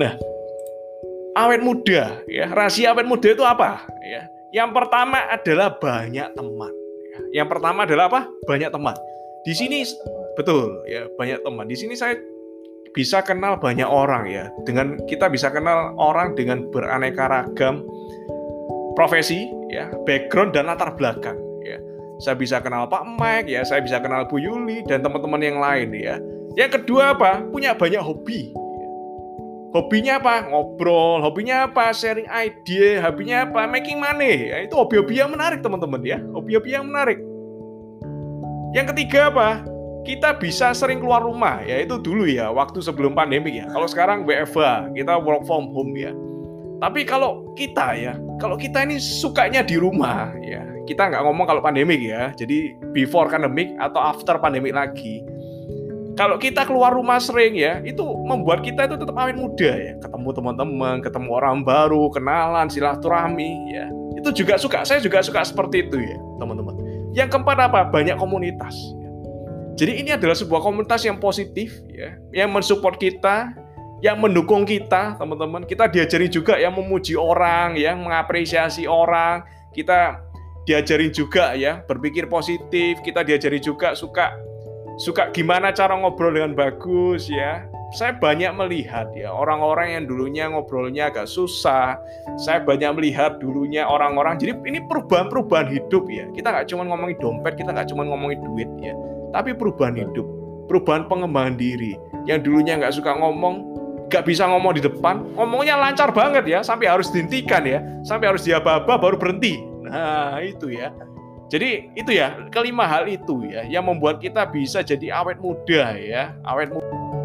Nah, awet muda ya rahasia awet muda itu apa? Ya yang pertama adalah banyak teman. Ya. yang pertama adalah apa? Banyak teman. Di sini betul ya banyak teman. Di sini saya bisa kenal banyak orang ya. Dengan kita bisa kenal orang dengan beraneka ragam profesi ya background dan latar belakang ya. Saya bisa kenal Pak Mike ya saya bisa kenal Bu Yuli dan teman-teman yang lain ya. Yang kedua apa? Punya banyak hobi hobinya apa? Ngobrol, hobinya apa? Sharing ide, hobinya apa? Making money. Ya, itu hobi-hobi yang menarik teman-teman ya. Hobi-hobi yang menarik. Yang ketiga apa? Kita bisa sering keluar rumah, ya itu dulu ya, waktu sebelum pandemi ya. Kalau sekarang WFH, kita work from home ya. Tapi kalau kita ya, kalau kita ini sukanya di rumah ya, kita nggak ngomong kalau pandemik ya, jadi before pandemic atau after pandemic lagi, kalau kita keluar rumah sering ya, itu membuat kita itu tetap awet muda ya. Ketemu teman-teman, ketemu orang baru, kenalan, silaturahmi ya. Itu juga suka, saya juga suka seperti itu ya, teman-teman. Yang keempat apa? Banyak komunitas. Ya. Jadi ini adalah sebuah komunitas yang positif ya, yang mensupport kita, yang mendukung kita, teman-teman. Kita diajari juga yang memuji orang, yang mengapresiasi orang. Kita diajari juga ya berpikir positif, kita diajari juga suka suka gimana cara ngobrol dengan bagus ya. Saya banyak melihat ya orang-orang yang dulunya ngobrolnya agak susah. Saya banyak melihat dulunya orang-orang. Jadi ini perubahan-perubahan hidup ya. Kita nggak cuma ngomongin dompet, kita nggak cuma ngomongin duit ya. Tapi perubahan hidup, perubahan pengembangan diri. Yang dulunya nggak suka ngomong, nggak bisa ngomong di depan, ngomongnya lancar banget ya, sampai harus dihentikan ya, sampai harus diaba-aba baru berhenti. Nah itu ya. Jadi itu ya kelima hal itu ya yang membuat kita bisa jadi awet muda ya, awet muda.